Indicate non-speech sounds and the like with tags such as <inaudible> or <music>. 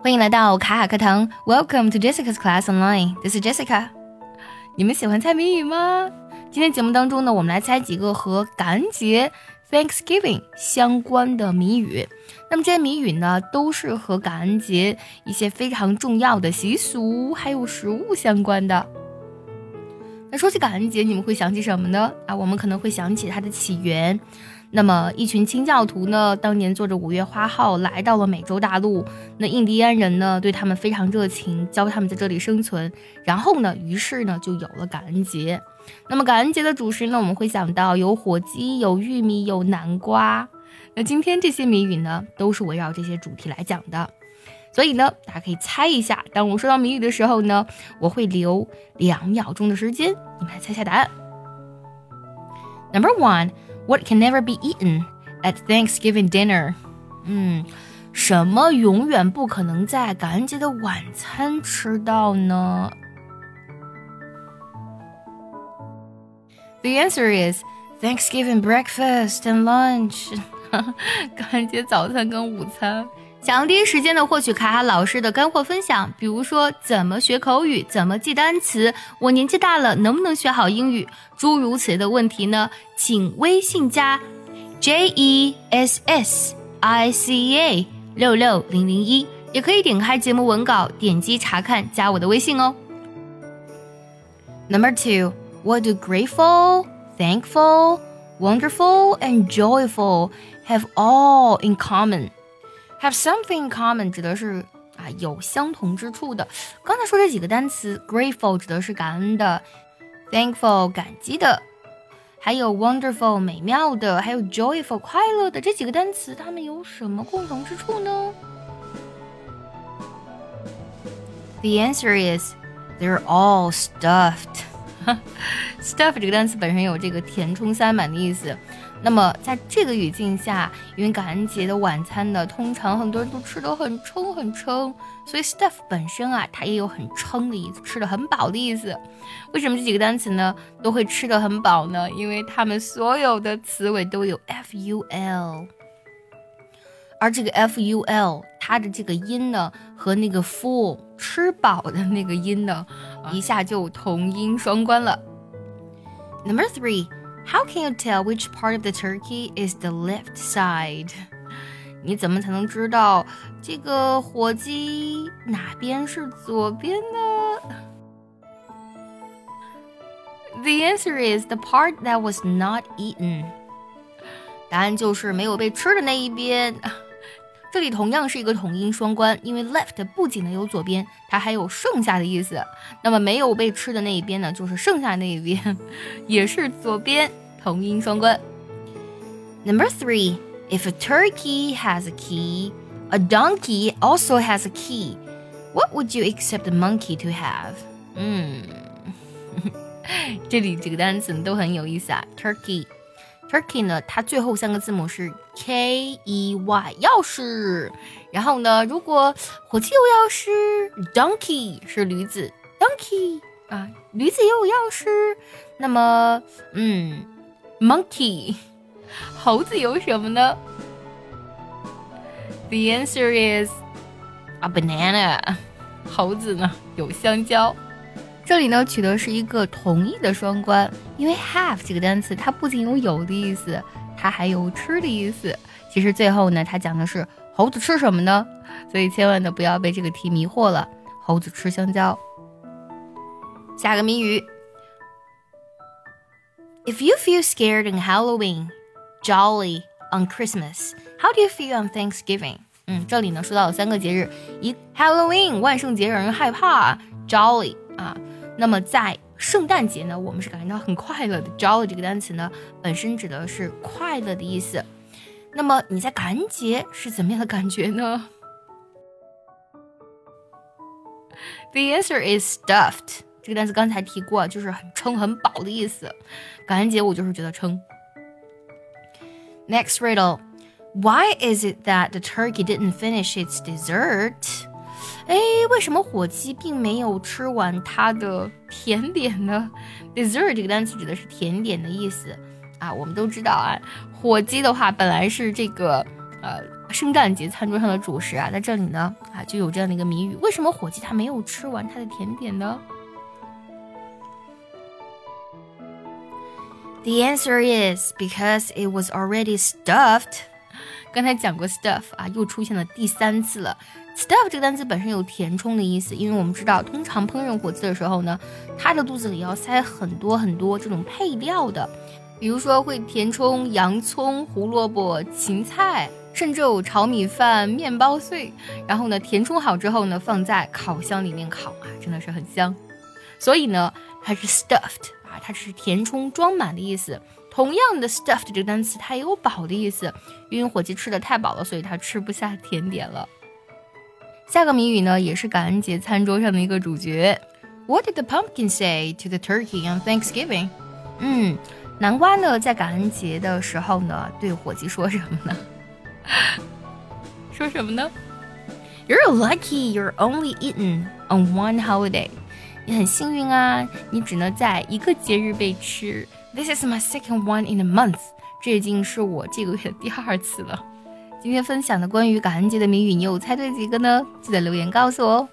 欢迎来到卡卡课堂，Welcome to Jessica's Class Online. This is Jessica. 你们喜欢猜谜语吗？今天节目当中呢，我们来猜几个和感恩节 Thanksgiving 相关的谜语。那么这些谜语呢，都是和感恩节一些非常重要的习俗还有食物相关的。那说起感恩节，你们会想起什么呢？啊，我们可能会想起它的起源。那么，一群清教徒呢，当年坐着五月花号来到了美洲大陆。那印第安人呢，对他们非常热情，教他们在这里生存。然后呢，于是呢，就有了感恩节。那么，感恩节的主食呢，我们会想到有火鸡、有玉米、有南瓜。那今天这些谜语呢，都是围绕这些主题来讲的。所以呢，大家可以猜一下。当我说到谜语的时候呢，我会留两秒钟的时间，你们来猜下答案。Number one。What can never be eaten at Thanksgiving dinner？嗯，什么永远不可能在感恩节的晚餐吃到呢？The answer is Thanksgiving breakfast and lunch。感恩节早餐跟午餐。 <laughs> 想要第一时间的获取卡卡老师的干货分享，比如说怎么学口语，怎么记单词，我年纪大了能不能学好英语，诸如此类的问题呢？请微信加 J E S S I C A 六六零零一，也可以点开节目文稿，点击查看，加我的微信哦。Number two, what do grateful, thankful, wonderful, and joyful have all in common? Have something common 指的是啊有相同之处的。刚才说这几个单词，grateful 指的是感恩的，thankful 感激的，还有 wonderful 美妙的，还有 joyful 快乐的。这几个单词它们有什么共同之处呢？The answer is they're all stuffed. Stuff 这个单词本身有这个填充塞满的意思。那么在这个语境下，因为感恩节的晚餐呢，通常很多人都吃得很撑很撑，所以 stuff 本身啊，它也有很撑的意思，吃的很饱的意思。为什么这几个单词呢都会吃得很饱呢？因为它们所有的词尾都有 f u l，而这个 f u l 它的这个音呢，和那个 full 吃饱的那个音呢，一下就同音双关了。Number three. How can you tell which part of the turkey is the left side？你怎么才能知道这个火鸡哪边是左边呢？The answer is the part that was not eaten。答案就是没有被吃的那一边。 这里同样是一个同音双关，因为 left 不仅呢有左边，它还有剩下的意思。那么没有被吃的那一边呢，就是剩下那一边，也是左边，同音双关。Number three, if a turkey has a key, a donkey also has a key. What would you expect a monkey to have? 嗯，这里几个单词都很有意思啊，turkey。Turkey 呢，它最后三个字母是 K E Y，钥匙。然后呢，如果火鸡有钥匙，Donkey 是驴子，Donkey 啊，驴子也有钥匙。那么，嗯，Monkey，<laughs> 猴子有什么呢？The answer is a banana，猴子呢有香蕉。这里呢取的是一个同义的双关，因为 have 这个单词它不仅有有的意思，它还有吃的意思。其实最后呢，它讲的是猴子吃什么呢？所以千万的不要被这个题迷惑了。猴子吃香蕉。下个谜语：If you feel scared on Halloween, jolly on Christmas, how do you feel on Thanksgiving？嗯，这里呢说到了三个节日：一 Halloween 万圣节让人害怕，jolly 啊。那么在圣诞节呢，我们是感觉到很快乐的。Jolly 这个单词呢，本身指的是快乐的意思。那么你在感恩节是怎么样的感觉呢？The <laughs> answer is stuffed。这个单词刚才提过，就是很撑、很饱的意思。感恩节我就是觉得撑。Next riddle. Why is it that the turkey didn't finish its dessert? 哎，为什么火鸡并没有吃完它的甜点呢？Dessert 这个单词指的是甜点的意思啊。我们都知道啊，火鸡的话本来是这个呃圣诞节餐桌上的主食啊，在这里呢啊就有这样的一个谜语：为什么火鸡它没有吃完它的甜点呢？The answer is because it was already stuffed。刚才讲过 stuff 啊，又出现了第三次了。stuff 这个单词本身有填充的意思，因为我们知道，通常烹饪火鸡的时候呢，它的肚子里要塞很多很多这种配料的，比如说会填充洋葱、胡萝卜、芹菜，甚至有炒米饭、面包碎。然后呢，填充好之后呢，放在烤箱里面烤啊，真的是很香。所以呢，它是 stuffed 啊，它是填充装满的意思。同样的 stuffed 这个单词，它也有饱的意思，因为火鸡吃的太饱了，所以它吃不下甜点了。下个谜语呢，也是感恩节餐桌上的一个主角。What did the pumpkin say to the turkey on Thanksgiving？嗯，南瓜呢，在感恩节的时候呢，对火鸡说什么呢？<laughs> 说什么呢？You're lucky you're only eaten on one holiday。你很幸运啊，你只能在一个节日被吃。This is my second one in a month。这已经是我这个月的第二次了。今天分享的关于感恩节的谜语，你有猜对几个呢？记得留言告诉我哦。